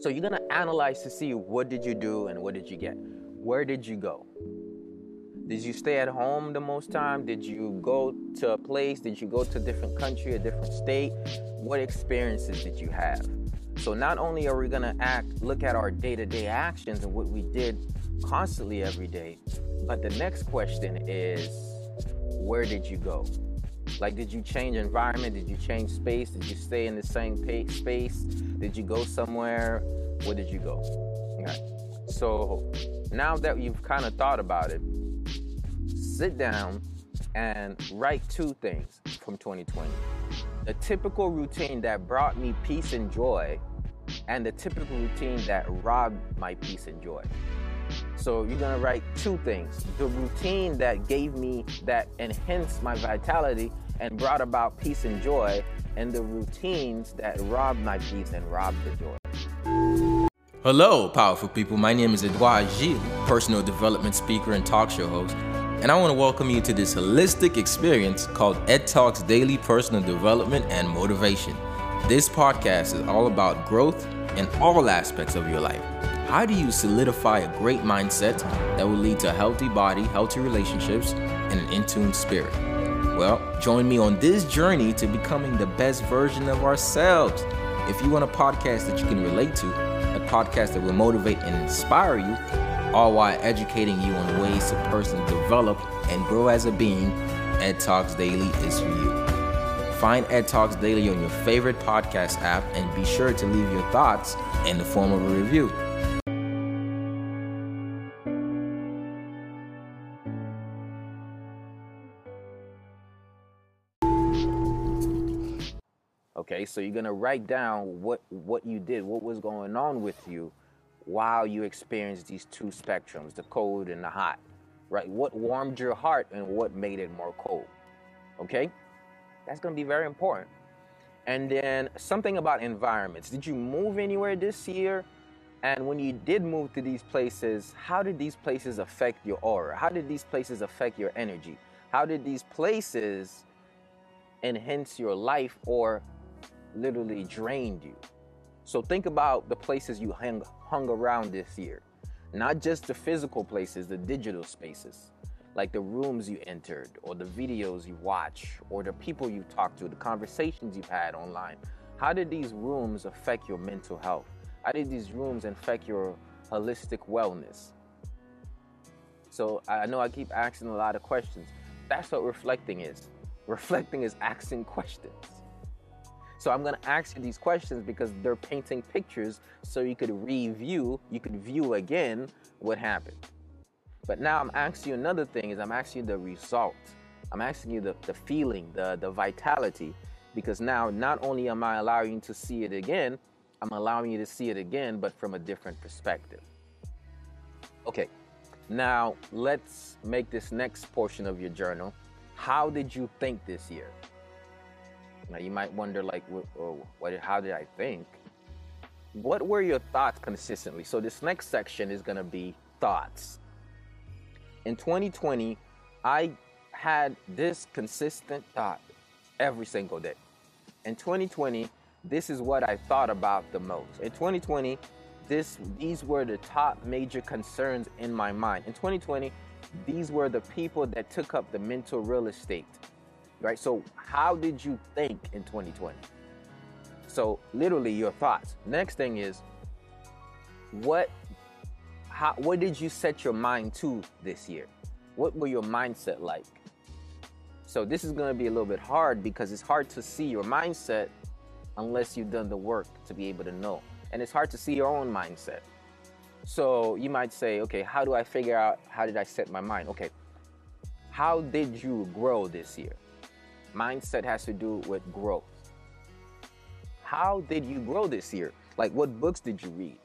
So you're gonna analyze to see what did you do and what did you get. Where did you go? Did you stay at home the most time? Did you go to a place? Did you go to a different country, a different state? What experiences did you have? So not only are we gonna act, look at our day-to-day actions and what we did constantly every day, but the next question is, where did you go? Like, did you change environment? Did you change space? Did you stay in the same space? Did you go somewhere? Where did you go? Okay. So now that you've kind of thought about it, sit down and write two things from 2020. The typical routine that brought me peace and joy, and the typical routine that robbed my peace and joy. So you're gonna write two things. The routine that gave me, that enhanced my vitality, and brought about peace and joy, and the routines that robbed my peace and robbed the joy. Hello, powerful people. My name is Edouard Gilles, personal development speaker and talk show host, and I want to welcome you to this holistic experience called Ed Talks Daily Personal Development and Motivation. This podcast is all about growth in all aspects of your life. How do you solidify a great mindset that will lead to a healthy body, healthy relationships, and an in tune spirit? Well, join me on this journey to becoming the best version of ourselves. If you want a podcast that you can relate to, a podcast that will motivate and inspire you, all while educating you on ways to personally develop and grow as a being, Ed Talks Daily is for you. Find Ed Talks Daily on your favorite podcast app and be sure to leave your thoughts in the form of a review. So you're gonna write down what what you did, what was going on with you while you experienced these two spectrums, the cold and the hot. Right? What warmed your heart and what made it more cold. Okay? That's gonna be very important. And then something about environments. Did you move anywhere this year? And when you did move to these places, how did these places affect your aura? How did these places affect your energy? How did these places enhance your life or literally drained you. So think about the places you hung, hung around this year. Not just the physical places, the digital spaces, like the rooms you entered, or the videos you watch, or the people you talked to, the conversations you've had online. How did these rooms affect your mental health? How did these rooms affect your holistic wellness? So I know I keep asking a lot of questions. That's what reflecting is. Reflecting is asking questions. So I'm gonna ask you these questions because they're painting pictures so you could review, you could view again what happened. But now I'm asking you another thing is I'm asking you the result. I'm asking you the, the feeling, the, the vitality, because now not only am I allowing you to see it again, I'm allowing you to see it again, but from a different perspective. Okay, now let's make this next portion of your journal. How did you think this year? Now you might wonder, like, oh, what, how did I think? What were your thoughts consistently? So this next section is gonna be thoughts. In 2020, I had this consistent thought every single day. In 2020, this is what I thought about the most. In 2020, this these were the top major concerns in my mind. In 2020, these were the people that took up the mental real estate right? So, how did you think in 2020? So, literally, your thoughts. Next thing is, what, how, what did you set your mind to this year? What were your mindset like? So, this is going to be a little bit hard because it's hard to see your mindset unless you've done the work to be able to know. And it's hard to see your own mindset. So, you might say, okay, how do I figure out how did I set my mind? Okay, how did you grow this year? Mindset has to do with growth. How did you grow this year? Like, what books did you read?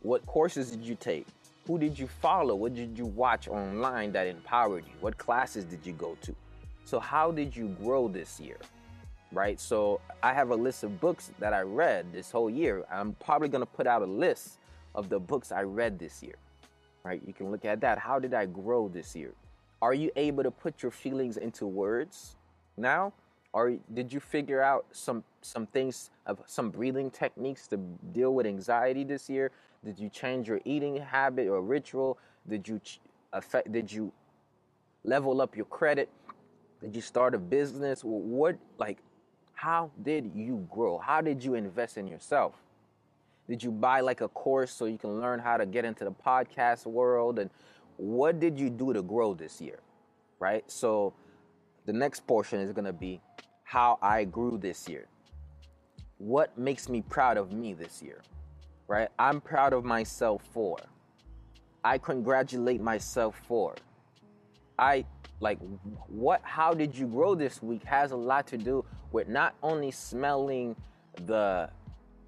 What courses did you take? Who did you follow? What did you watch online that empowered you? What classes did you go to? So, how did you grow this year? Right? So, I have a list of books that I read this whole year. I'm probably going to put out a list of the books I read this year. Right? You can look at that. How did I grow this year? Are you able to put your feelings into words? Now? or did you figure out some some things of some breathing techniques to deal with anxiety this year? Did you change your eating habit or ritual? Did you affect? Did you level up your credit? Did you start a business? What like? How did you grow? How did you invest in yourself? Did you buy like a course so you can learn how to get into the podcast world? And what did you do to grow this year? Right? So the next portion is going to be how I grew this year. What makes me proud of me this year? Right? I'm proud of myself for. I congratulate myself for. I like what how did you grow this week has a lot to do with not only smelling the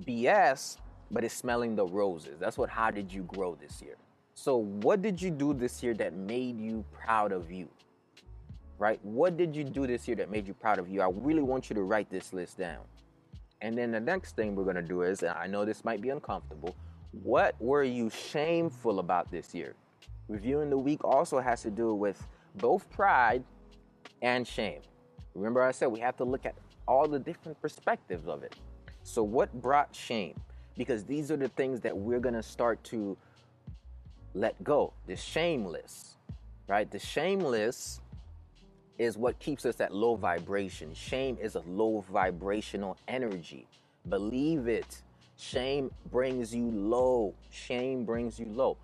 BS, but it's smelling the roses. That's what how did you grow this year? So what did you do this year that made you proud of you? Right? What did you do this year that made you proud of you? I really want you to write this list down. And then the next thing we're gonna do is, and I know this might be uncomfortable, what were you shameful about this year? Reviewing the week also has to do with both pride and shame. Remember, I said we have to look at all the different perspectives of it. So, what brought shame? Because these are the things that we're to start to let go. The shameless, right? The shameless is what keeps us at low vibration. Shame is a low vibrational energy. Believe it. Shame brings you low. Shame brings you low.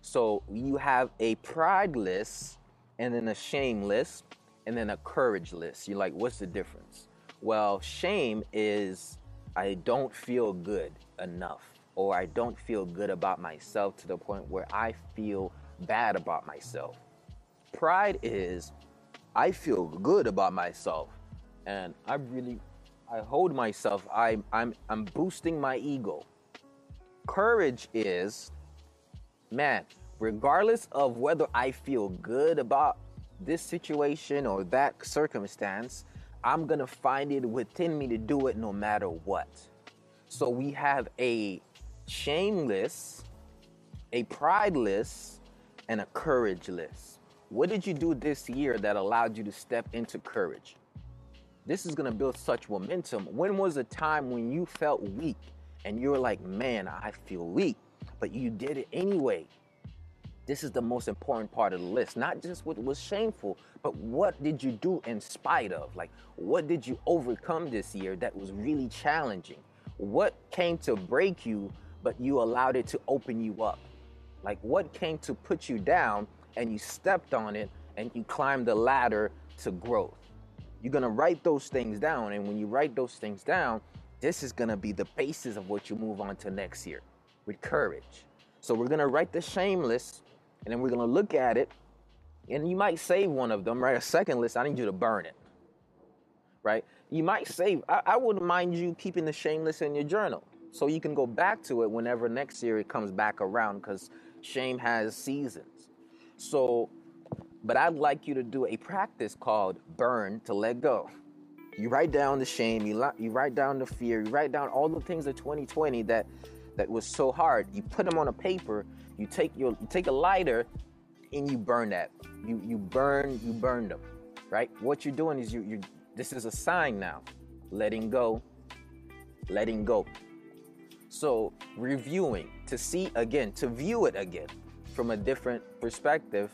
So you have a prideless and then a shameless and then a courageless. You're like, what's the difference? Well, shame is I don't feel good enough or I don't feel good about myself to the point where I feel bad about myself. Pride is I feel good about myself and I really I hold myself. I I'm I'm boosting my ego. Courage is man, regardless of whether I feel good about this situation or that circumstance, I'm gonna find it within me to do it no matter what. So we have a shameless, a prideless, and a courageless. What did you do this year that allowed you to step into courage? This is gonna build such momentum. When was a time when you felt weak and you were like, man, I feel weak, but you did it anyway? This is the most important part of the list. Not just what was shameful, but what did you do in spite of? Like, what did you overcome this year that was really challenging? What came to break you, but you allowed it to open you up? Like, what came to put you down and you stepped on it and you climbed the ladder to growth? You're gonna write those things down, and when you write those things down, this is gonna be the basis of what you move on to next year with courage. So we're gonna write the shameless and then we're gonna look at it, and you might save one of them, right? A second list, I need you to burn it, right? You might save, I, I wouldn't mind you keeping the shameless in your journal so you can go back to it whenever next year it comes back around because shame has seasons. So, but I'd like you to do a practice called burn to let go. You write down the shame, you, you write down the fear, you write down all the things of 2020 that that was so hard. You put them on a paper you take your you take a lighter and you burn that. You you burn you burn them, right? What you're doing is you you this is a sign now, letting go, letting go. So reviewing to see again, to view it again from a different perspective.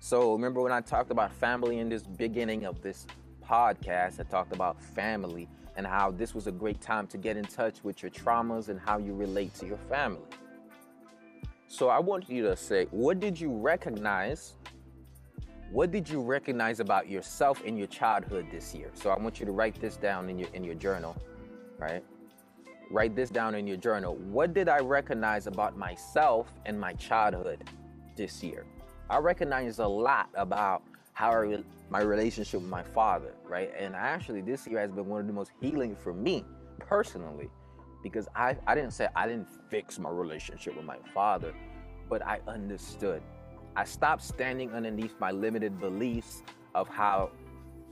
So remember when I talked about family in this beginning of this podcast, I talked about family and how this was a great time to get in touch with your traumas and how you relate to your family. So I want you to say, what did you recognize? What did you recognize about yourself in your childhood this year? So I want you to write this down in your in your journal, right? Write this down in your journal. What did I recognize about myself and my childhood this year? I recognize a lot about how I, my relationship with my father, right? And actually, this year has been one of the most healing for me personally because I, I didn't say I didn't fix my relationship with my father, but I understood. I stopped standing underneath my limited beliefs of how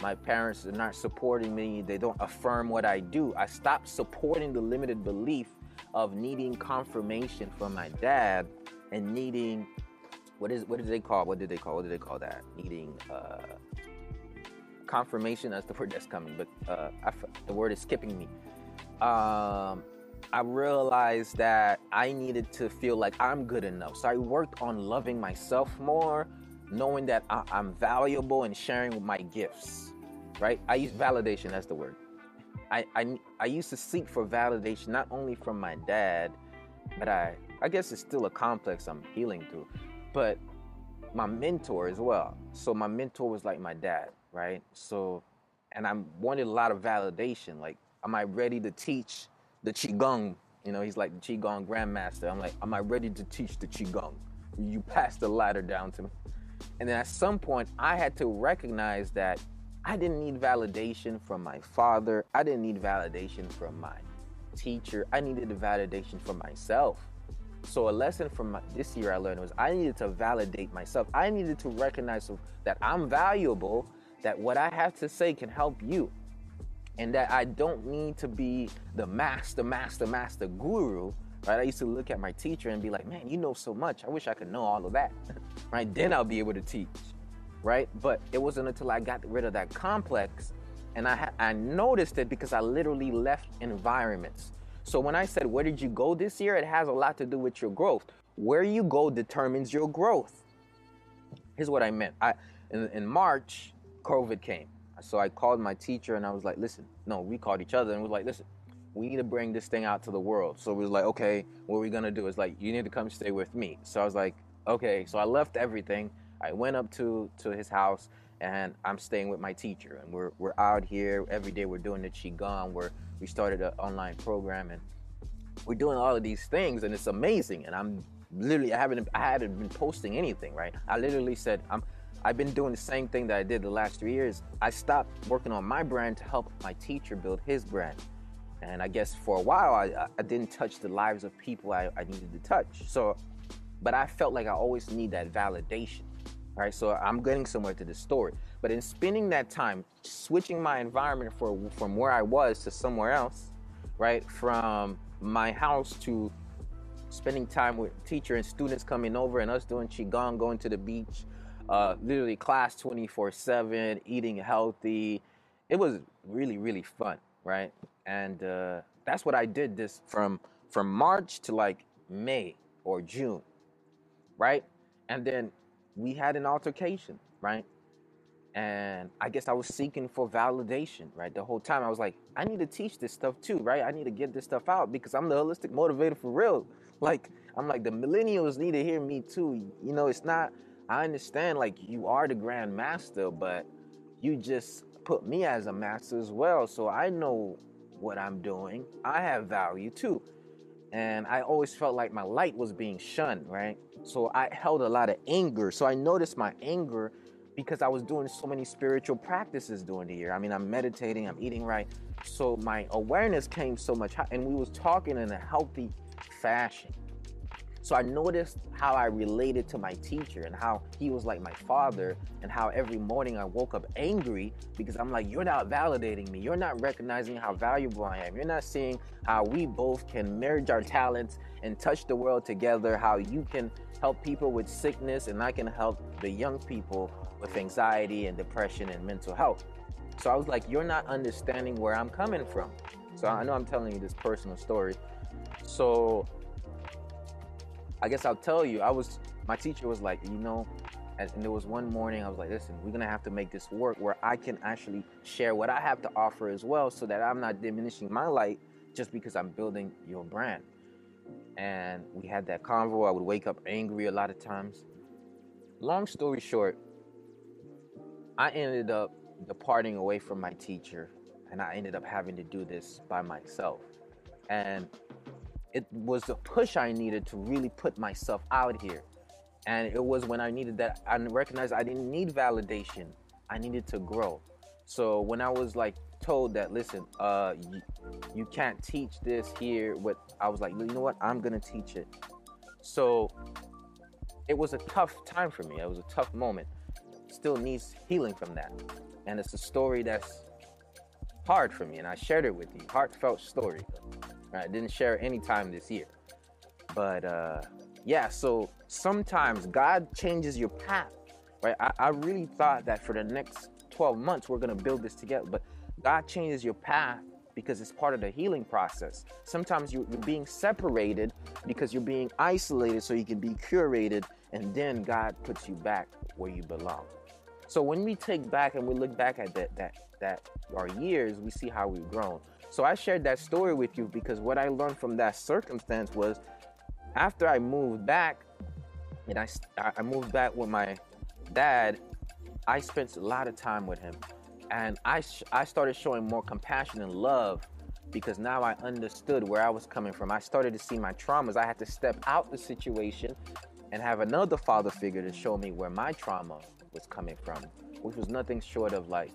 my parents are not supporting me, they don't affirm what I do. I stopped supporting the limited belief of needing confirmation from my dad and needing what is what did they call what did they call what did they call that needing uh, confirmation. That's the word that's coming, but uh, the word is skipping me. Um, I realized that I needed to feel like I'm good enough. So I worked on loving myself more, knowing that I, am valuable and sharing my gifts. Right? I use validation. That's the word. I, I I used to seek for validation not only from my dad, but I I guess it's still a complex I'm healing through, but my mentor as well. So my mentor was like my dad, right? So, and I wanted a lot of validation. Like, am I ready to teach the qigong? You know, he's like the qigong grandmaster. I'm like, am I ready to teach the qigong? You pass the ladder down to me. And then at some point, I had to recognize that I didn't need validation from my father. I didn't need validation from my teacher. I needed the validation from myself. So a lesson from my, this year I learned was I needed to validate myself. I needed to recognize that I'm valuable, that what I have to say can help you, and that I don't need to be the master, master, master guru. Right? I used to look at my teacher and be like, "Man, you know so much. I wish I could know all of that." right? Then I'll be able to teach. Right? But it wasn't until I got rid of that complex, and I ha- I noticed it because I literally left environments so when I said, where did you go this year? It has a lot to do with your growth. Where you go determines your growth. Here's what I meant. I in, in March, COVID came. So I called my teacher and I was like, listen, no, we called each other and was like, listen, we need to bring this thing out to the world. So we was like, okay, what are we gonna do? It's like, you need to come stay with me. So I was like, okay. So I left everything. I went up to to his house and I'm staying with my teacher. And we're we're out here every day. We're doing the qigong. We're we started an online program and we're doing all of these things and it's amazing. And I'm literally I haven't I hadn't been posting anything, right? I literally said I'm I've been doing the same thing that I did the last three years. I stopped working on my brand to help my teacher build his brand. And I guess for a while I, I didn't touch the lives of people I, I needed to touch. So but I felt like I always need that validation. Right. So I'm getting somewhere to the story. But in spending that time, switching my environment for, from where I was to somewhere else, right? From my house to spending time with teacher and students coming over and us doing qigong, going to the beach, uh, literally class 24/7, eating healthy. It was really really fun, right? And uh, that's what I did this from from March to like May or June, right? And then we had an altercation, right? and I guess I was seeking for validation, right? The whole time I was like, I need to teach this stuff too, right? I need to get this stuff out because I'm the holistic motivator for real. Like, I'm like, the millennials need to hear me too. You know, it's not, I understand like you are the grand master, but you just put me as a master as well. So I know what I'm doing. I have value too. And I always felt like my light was being shunned, right? So I held a lot of anger. So I noticed my anger because I was doing so many spiritual practices during the year. I mean, I'm meditating, I'm eating right. So my awareness came so much and we was talking in a healthy fashion. So I noticed how I related to my teacher and how he was like my father, and how every morning I woke up angry because I'm like, You're not validating me. You're not recognizing how valuable I am. You're not seeing how we both can merge our talents and touch the world together, how you can help people with sickness, and I can help the young people with anxiety and depression and mental health. So I was like, You're not understanding where I'm coming from. So I know I'm telling you this personal story. So I guess I'll tell you, I was, my teacher was like, You know, and there was one morning I was like, Listen, we're gonna have to make this work where I can actually share what I have to offer as well so that I'm not diminishing my light just because I'm building your brand. And we had that convo. I would wake up angry a lot of times. Long story short, I ended up departing away from my teacher and I ended up having to do this by myself. And it was the push I needed to really put myself out here. And it was when I needed that, I recognized I didn't need validation. I needed to grow. So when I was like told that, listen, uh, you, you can't teach this here, what I was like, you know what? I'm gonna teach it. So it was a tough time for me. It was a tough moment still needs healing from that. And it's a story that's hard for me, and I shared it with you. Heartfelt story. I didn't share any time this year. But uh, yeah, so sometimes God changes your path, right? I, I really thought that for the next 12 months, we're gonna build this together. But God changes your path because it's part of the healing process. Sometimes you're, being separated because you're being isolated so you can be curated, and then God puts you back where you belong. So when we take back and we look back at that that that our years, we see how we've grown. So I shared that story with you because what I learned from that circumstance was after I moved back, and I I moved back with my dad, I spent a lot of time with him and I sh- I started showing more compassion and love because now I understood where I was coming from. I started to see my traumas. I had to step out the situation and have another father figure to show me where my trauma was coming from, which was nothing short of like,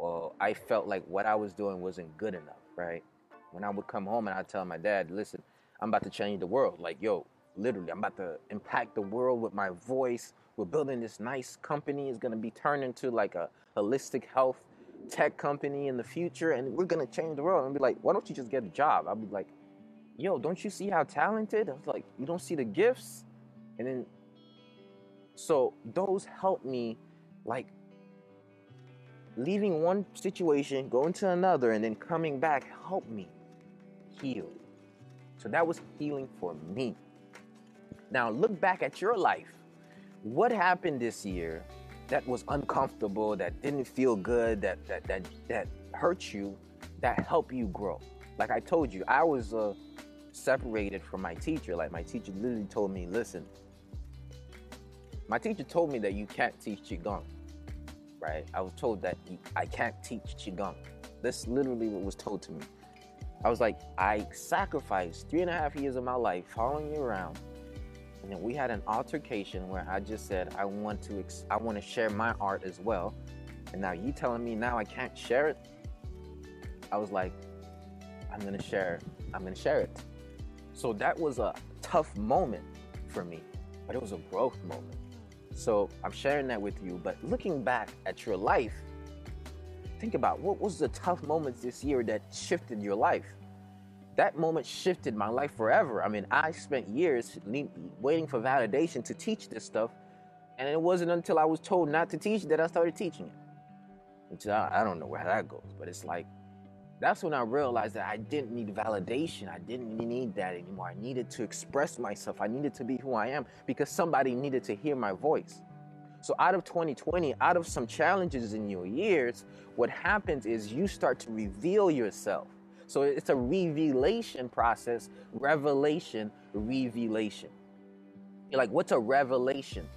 well, I felt like what I was doing wasn't good enough, right? When I would come home and I'd tell my dad, listen, I'm about to change the world. Like, yo, literally, I'm about to impact the world with my voice. We're building this nice company. It's gonna be turned into like a holistic health tech company in the future and we're gonna change the world. And be like, why don't you just get a job? I'd be like, yo, don't you see how talented? I was like, you don't see the gifts? And then so those helped me like leaving one situation, going to another, and then coming back help me heal. So that was healing for me. Now look back at your life. What happened this year that was uncomfortable, that didn't feel good, that that that that hurt you, that helped you grow. Like I told you, I was uh, separated from my teacher. Like my teacher literally told me, "Listen." My teacher told me that you can't teach qigong. Right? I was told that I can't teach qigong. That's literally what was told to me. I was like, I sacrificed three and a half years of my life following you around and then we had an altercation where I just said I want to ex- I want to share my art as well. And now you telling me now I can't share it? I was like, I'm gonna share. I'm gonna share it. So that was a tough moment for me, but it was a growth moment. So I'm sharing that with you. But looking back at your life, think about what was the tough moments this year that shifted your life that moment shifted my life forever. I mean, I spent years waiting for validation to teach this stuff, and it wasn't until I was told not to teach that I started teaching it. Which I, I don't know where that goes, but it's like that's when I realized that I didn't need validation. I didn't need that anymore. I needed to express myself. I needed to be who I am because somebody needed to hear my voice. So, out of 2020, out of some challenges in your years, what happens is you start to reveal yourself. So it's a revelation process, revelation, revelation. You're like, what's a revelation?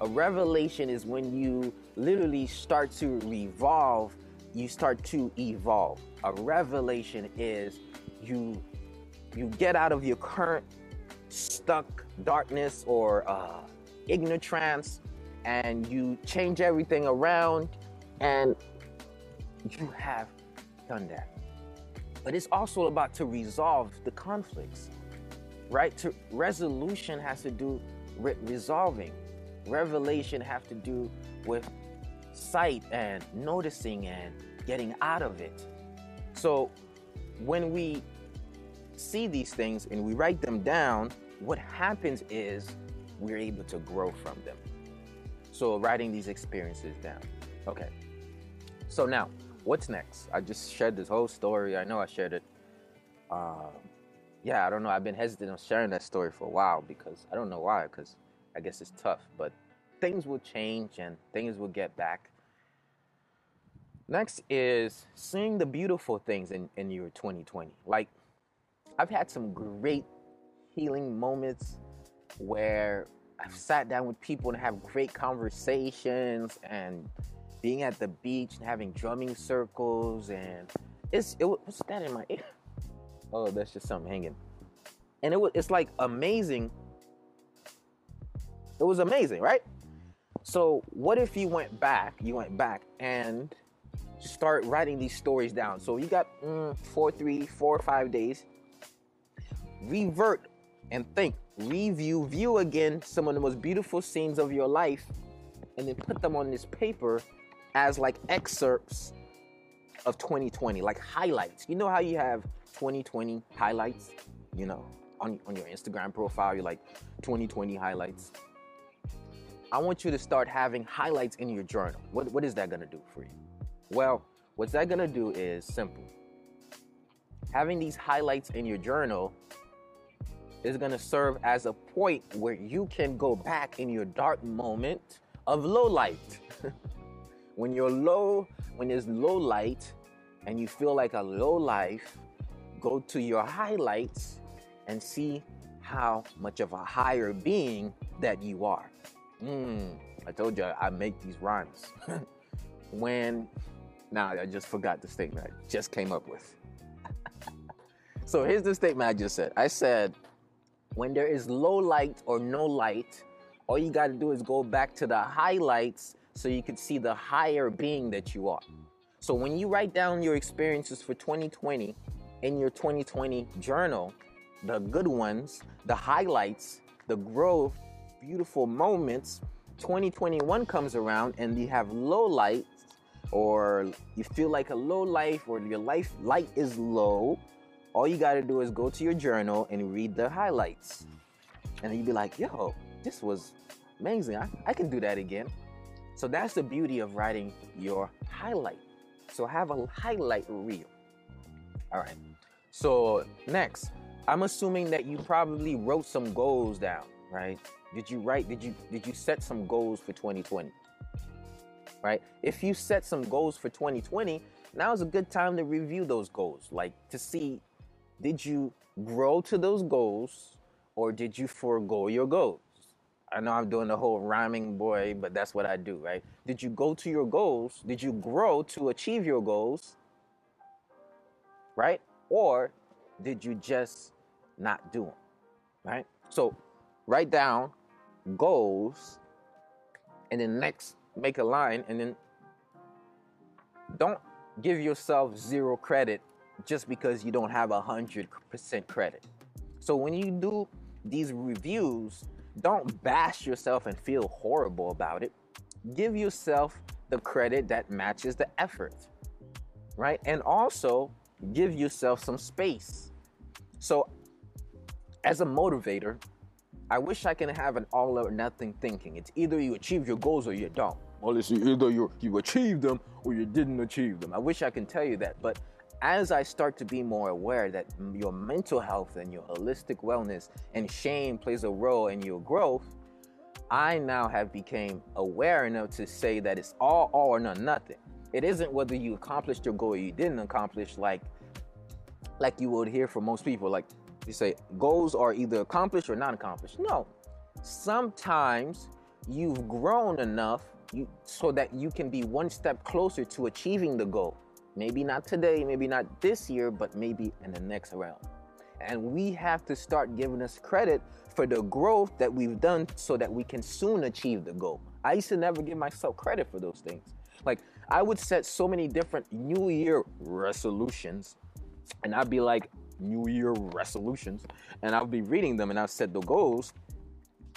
A revelation is when you literally start to revolve, you start to evolve. A revelation is you you get out of your current stuck darkness or uh, ignorance and you change everything around and you have done that but it's also about to resolve the conflicts, right? To resolution has to do with resolving. Revelation have to do with sight and noticing and getting out of it. So when we see these things and we write them down, what happens is we're able to grow from them. So writing these experiences down. Okay. So now what's next? I just shared this whole story. I know I shared it. Um, yeah, I don't know. I've been hesitant on sharing that story for a while because I don't know why. Because I guess it's tough, but things will change and things will get back. Next is seeing the beautiful things in, in your 2020. Like, I've had some great healing moments where I've sat down with people and have great conversations and being at the beach and having drumming circles and it's it what's that in my ear? Oh, that's just something hanging. And it was it's like amazing. It was amazing, right? So what if you went back, you went back and start writing these stories down. So you got mm, four, three, four five days. Revert and think, review, view again some of the most beautiful scenes of your life, and then put them on this paper as like excerpts of 2020, like highlights. You know how you have 2020 highlights, you know, on, on your Instagram profile, you're like 2020 highlights. I want you to start having highlights in your journal. What, what is that to do for you? Well, what's that to do is simple. Having these highlights in your journal is to serve as a point where you can go back in your dark moment of low light. when you're low, when there's low light and you feel like a low life, go to your highlights and see how much of a higher being that you are. Mm, I told you I make these rhymes. when, now I just forgot the statement I just came up with. so here's the statement I just said. I said, when there is low light or no light, all you got to do is go back to the highlights so you can see the higher being that you are. So when you write down your experiences for 2020 in your 2020 journal, the good ones, the highlights, the growth, beautiful moments, 2021 comes around and you have low lights or you feel like a low life or your life light is low, all you got to do is go to your journal and read the highlights. And you'd be like, yo, this was amazing. I, I can do that again. So that's the beauty of writing your highlight. So have a highlight reel. All right. So next, I'm assuming that you probably wrote some goals down, right? Did you write did you did you set some goals for 2020? Right? If you set some goals for 2020, now is a good time to review those goals, like to see did you grow to those goals or did you forego your goals? I know I'm doing the whole rhyming boy, but that's what I do, right? Did you go to your goals? Did you grow to achieve your goals? Right? Or did you just not do them? Right? So write down goals and then next make a line and then don't give yourself zero credit just because you don't have a hundred percent credit. So when you do these reviews, don't bash yourself and feel horrible about it. Give yourself the credit that matches the effort, right? And also give yourself some space. So, as a motivator, I wish I can have an all or nothing thinking. It's either you achieve your goals or you don't. Well, it's either you, you achieved them or you didn't achieve them. I wish I can tell you that, but as I start to be more aware that your mental health and your holistic wellness and shame plays a role in your growth, I now have become aware enough to say that it's all all or none nothing. It isn't whether you accomplished your goal or you didn't accomplish like like you would hear from most people. Like you say, goals are either accomplished or not accomplished. No. Sometimes you've grown enough you, so that you can be one step closer to achieving the goal. Maybe not today, maybe not this year, but maybe in the next round. And we have to start giving us credit for the growth that we've done so that we can soon achieve the goal. I used to never give myself credit for those things. Like, I would set so many different New Year resolutions, and I'd be like, New Year resolutions, and I'll be reading them and I'll set the goals,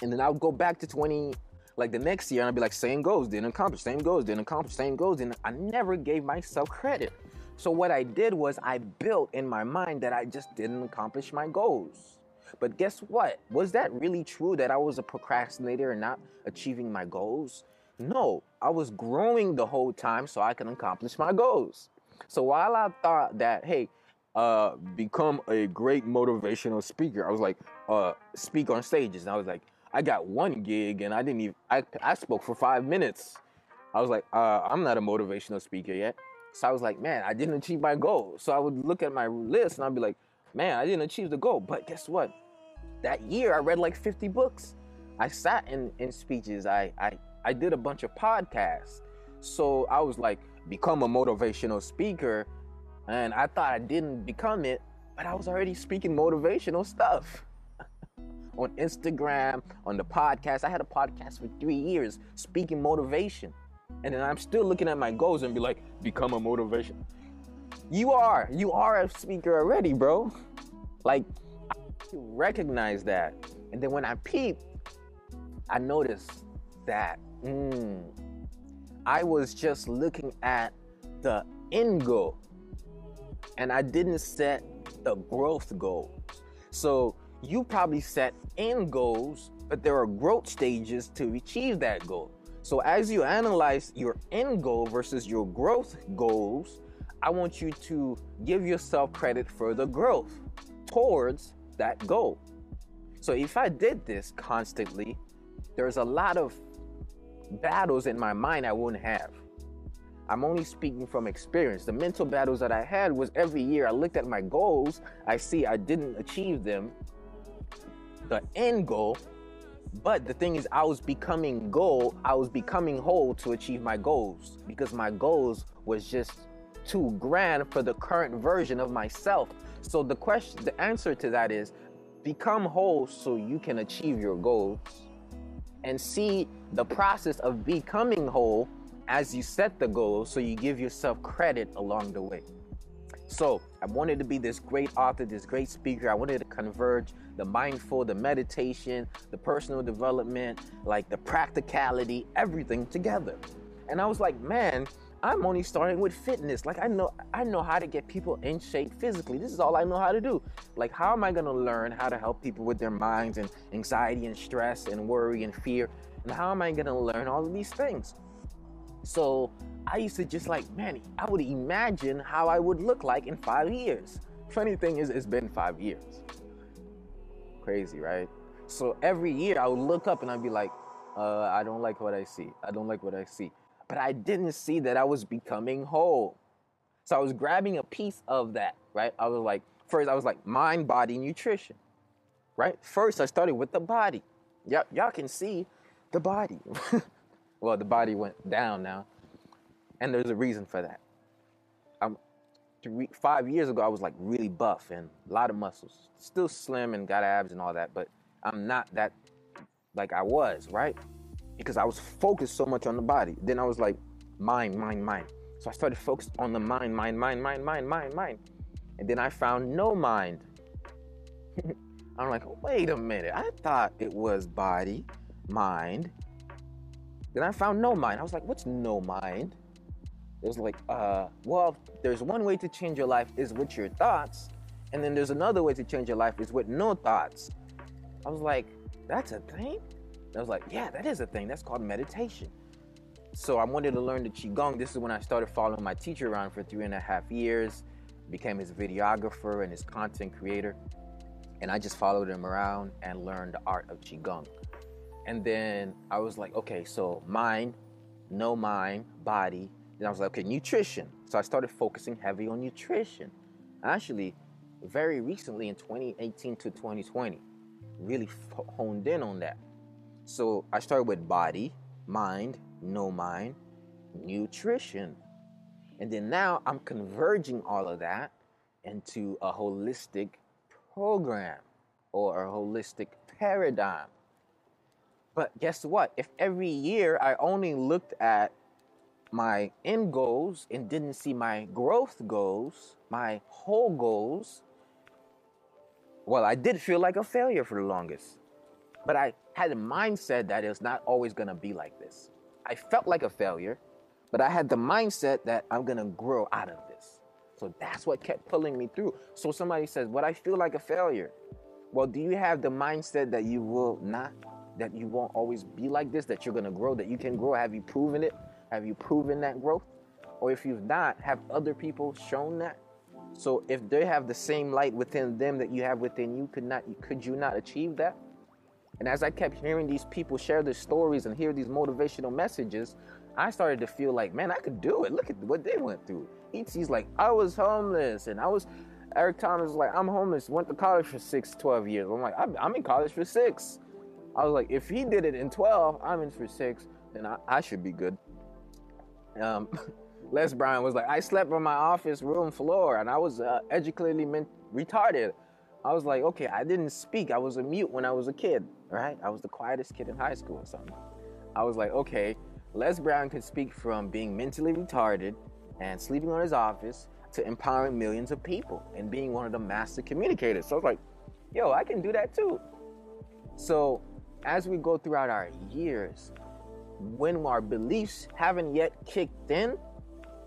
and then I'll go back to 20, like the next year, and I'd be like, same goals, didn't accomplish, same goals, didn't accomplish, same goals, and I never gave myself credit. So what I did was I built in my mind that I just didn't accomplish my goals. But guess what? Was that really true that I was a procrastinator and not achieving my goals? No, I was growing the whole time so I can accomplish my goals. So while I thought that, hey, uh, become a great motivational speaker, I was like, uh, speak on stages. And I was like, I got one gig and I didn't even, I, I spoke for five minutes. I was like, uh, I'm not a motivational speaker yet. So I was like, man, I didn't achieve my goal. So I would look at my list and I'd be like, man, I didn't achieve the goal. But guess what? That year I read like 50 books. I sat in, in speeches. I, I, I did a bunch of podcasts. So I was like, become a motivational speaker. And I thought I didn't become it, but I was already speaking motivational stuff on Instagram, on the podcast. I had a podcast for three years speaking motivation. And then I'm still looking at my goals and be like, become a motivation. You are, you are a speaker already, bro. Like, I recognize that. And then when I peep, I noticed that mm, I was just looking at the end goal and I didn't set the growth goals. So you probably set end goals, but there are growth stages to achieve that goal. So as you analyze your end goal versus your growth goals, I want you to give yourself credit for the growth towards that goal. So if I did this constantly, there's a lot of battles in my mind I wouldn't have. I'm only speaking from experience. The mental battles that I had was every year I looked at my goals, I see I didn't achieve them, the end goal. But the thing is, I was becoming goal, I was becoming whole to achieve my goals because my goals was just too grand for the current version of myself. So the question, the answer to that is become whole so you can achieve your goals and see the process of becoming whole as you set the goal so you give yourself credit along the way. So I wanted to be this great author, this great speaker. I wanted to converge the mindful, the meditation, the personal development, like the practicality, everything together. And I was like, man, I'm only starting with fitness. Like I know I know how to get people in shape physically. This is all I know how to do. Like how am I going to learn how to help people with their minds and anxiety and stress and worry and fear? And how am I going to learn all of these things? So I used to just like, man, I would imagine how I would look like in five years. Funny thing is, it's been five years. Crazy, right? So every year I would look up and I'd be like, uh, I don't like what I see. I don't like what I see. But I didn't see that I was becoming whole. So I was grabbing a piece of that, right? I was like, first, I was like, mind, body, nutrition, right? First, I started with the body. Yep, y'all can see the body. Well, the body went down now, and there's a reason for that. I'm three, five years ago, I was like really buff and a lot of muscles, still slim and got abs and all that, but I'm not that like I was, right? Because I was focused so much on the body. Then I was like, mind, mind, mind. So I started focused on the mind, mind, mind, mind, mind, mind, mind. And then I found no mind. I'm like, wait a minute. I thought it was body, mind, then I found no mind. I was like, what's no mind? It was like, uh, well, there's one way to change your life is with your thoughts, and then there's another way to change your life is with no thoughts. I was like, that's a thing? I was like, yeah, that is a thing. That's called meditation. So I wanted to learn the Qigong. This is when I started following my teacher around for three and a half years, became his videographer and his content creator. And I just followed him around and learned the art of Qigong. And then I was like, okay, so mind, no mind, body. Then I was like, okay, nutrition. So I started focusing heavy on nutrition. Actually, very recently in 2018 to 2020, really honed in on that. So I started with body, mind, no mind, nutrition. And then now I'm converging all of that into a holistic program or a holistic paradigm. But guess what? If every year I only looked at my end goals and didn't see my growth goals, my whole goals, well, I did feel like a failure for the longest. But I had a mindset that it's not always to be like this. I felt like a failure, but I had the mindset that I'm to grow out of this. So that's what kept pulling me through. So somebody says, What I feel like a failure. Well, do you have the mindset that you will not that you won't always be like this, that you're gonna grow, that you can grow? Have you proven it? Have you proven that growth? Or if you've not, have other people shown that? So if they have the same light within them that you have within you, could not could you not achieve that? And as I kept hearing these people share their stories and hear these motivational messages, I started to feel like, man, I could do it. Look at what they went through. ET's like, I was homeless and I was Eric Thomas is like, I'm homeless, went to college for six, 12 years. I'm like, I'm in college for six. I was like, if he did it in 12, I'm in for six, then I, I should be good. Um, Les Brown was like, I slept on my office room floor and I was uh, educationally retarded. I was like, okay, I didn't speak. I was a mute when I was a kid, right? I was the quietest kid in high school or something. I was like, okay, Les Brown could speak from being mentally retarded and sleeping on his office to empowering millions of people and being one of the master communicators. So I was like, yo, I can do that too. So as we go throughout our years, when our beliefs haven't yet kicked in,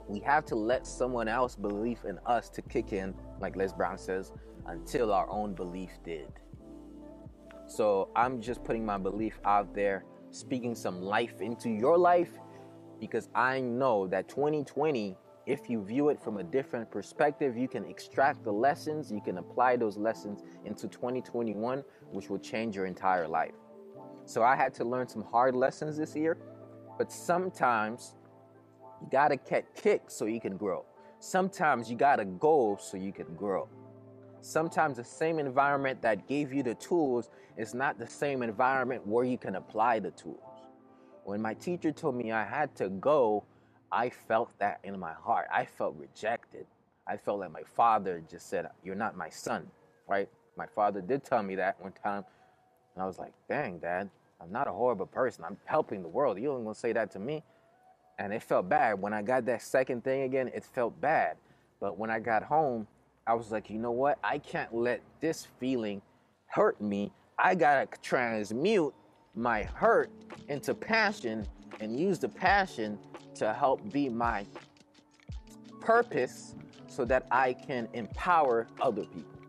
we have to let someone else believe in us to kick in, like Les Brown says, until our own belief did. So I'm just putting my belief out there, speaking some life into your life, because I know that 2020, if you view it from a different perspective, you can extract the lessons, you can apply those lessons into 2021, which will change your entire life. So I had to learn some hard lessons this year, but sometimes you gotta get kicked so you can grow. Sometimes you gotta go so you can grow. Sometimes the same environment that gave you the tools is not the same environment where you can apply the tools. When my teacher told me I had to go, I felt that in my heart. I felt rejected. I felt like my father just said, You're not my son, right? My father did tell me that one time. And I was like, Dang, dad, I'm not a horrible person. I'm helping the world. You ain't gonna say that to me. And it felt bad. When I got that second thing again, it felt bad. But when I got home, I was like, you know what? I can't let this feeling hurt me. I gotta transmute my hurt into passion and use the passion to help be my purpose so that I can empower other people.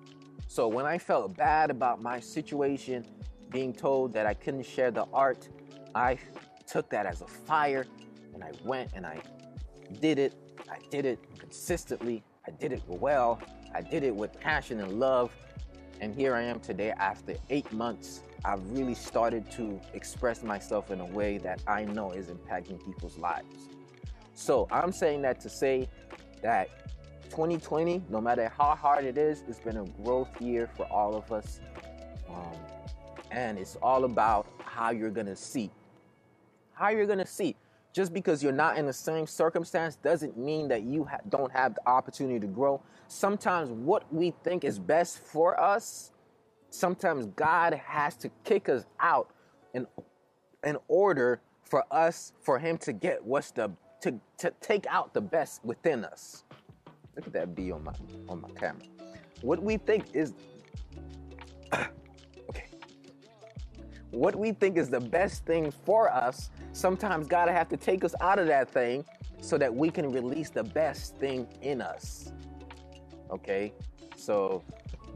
So when I felt bad about my situation, being told that I couldn't share the art, I took that as a fire and I went and I did it. I did it consistently. I did it well. I did it with passion and love. And here I am today after eight months. I've really started to express myself in a way that I know is impacting people's lives. So I'm saying that to say that 2020, no matter how hard it is, it's been a growth year for all of us. Um, and it's all about how you're going to see. How you're going to see. Just because you're not in the same circumstance doesn't mean that you ha- don't have the opportunity to grow. Sometimes what we think is best for us, sometimes God has to kick us out in, in order for us, for Him to get what's the, to, to take out the best within us. Look at that B on my, on my camera. What we think is. What we think is the best thing for us sometimes God have to take us out of that thing so that we can release the best thing in us. Okay? So,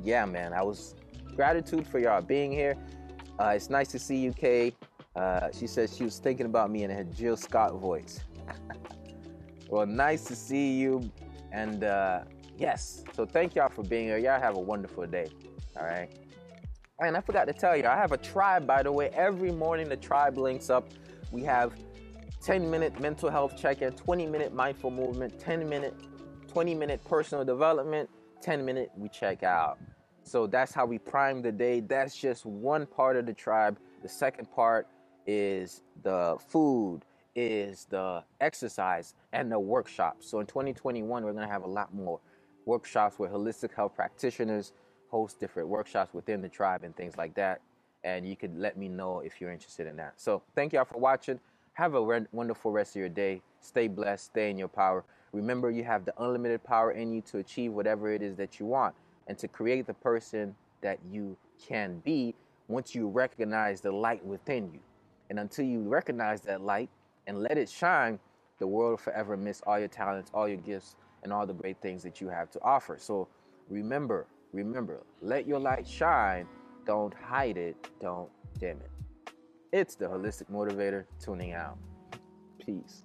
yeah, man, I was gratitude for y'all being here. Uh, it's nice to see you, Kay. Uh, she said she was thinking about me in her Jill Scott voice. well, nice to see you. And uh, yes, so thank y'all for being here. Y'all have a wonderful day. All right. And I forgot to tell you, I have a tribe, by the way. Every morning, the tribe links up we have 10 minute mental health check in, 20 minute mindful movement, 10 minute, 20 minute personal development, 10 minute we check out. So that's how we prime the day. That's just one part of the tribe. The second part is the food, is the exercise, and the workshops. So in 2021, we're to have a lot more workshops with holistic health practitioners host different workshops within the tribe and things like that and you could let me know if you're interested in that. So thank y'all for watching. Have a re- wonderful rest of your day. Stay blessed. Stay in your power. Remember, you have the unlimited power in you to achieve whatever it is that you want and to create the person that you can be once you recognize the light within you. And until you recognize that light and let it shine, the world will forever miss all your talents, all your gifts, and all the great things that you have to offer. So remember, remember, let your light shine don't hide it, don't dim it. It's the Holistic Motivator tuning out. Peace.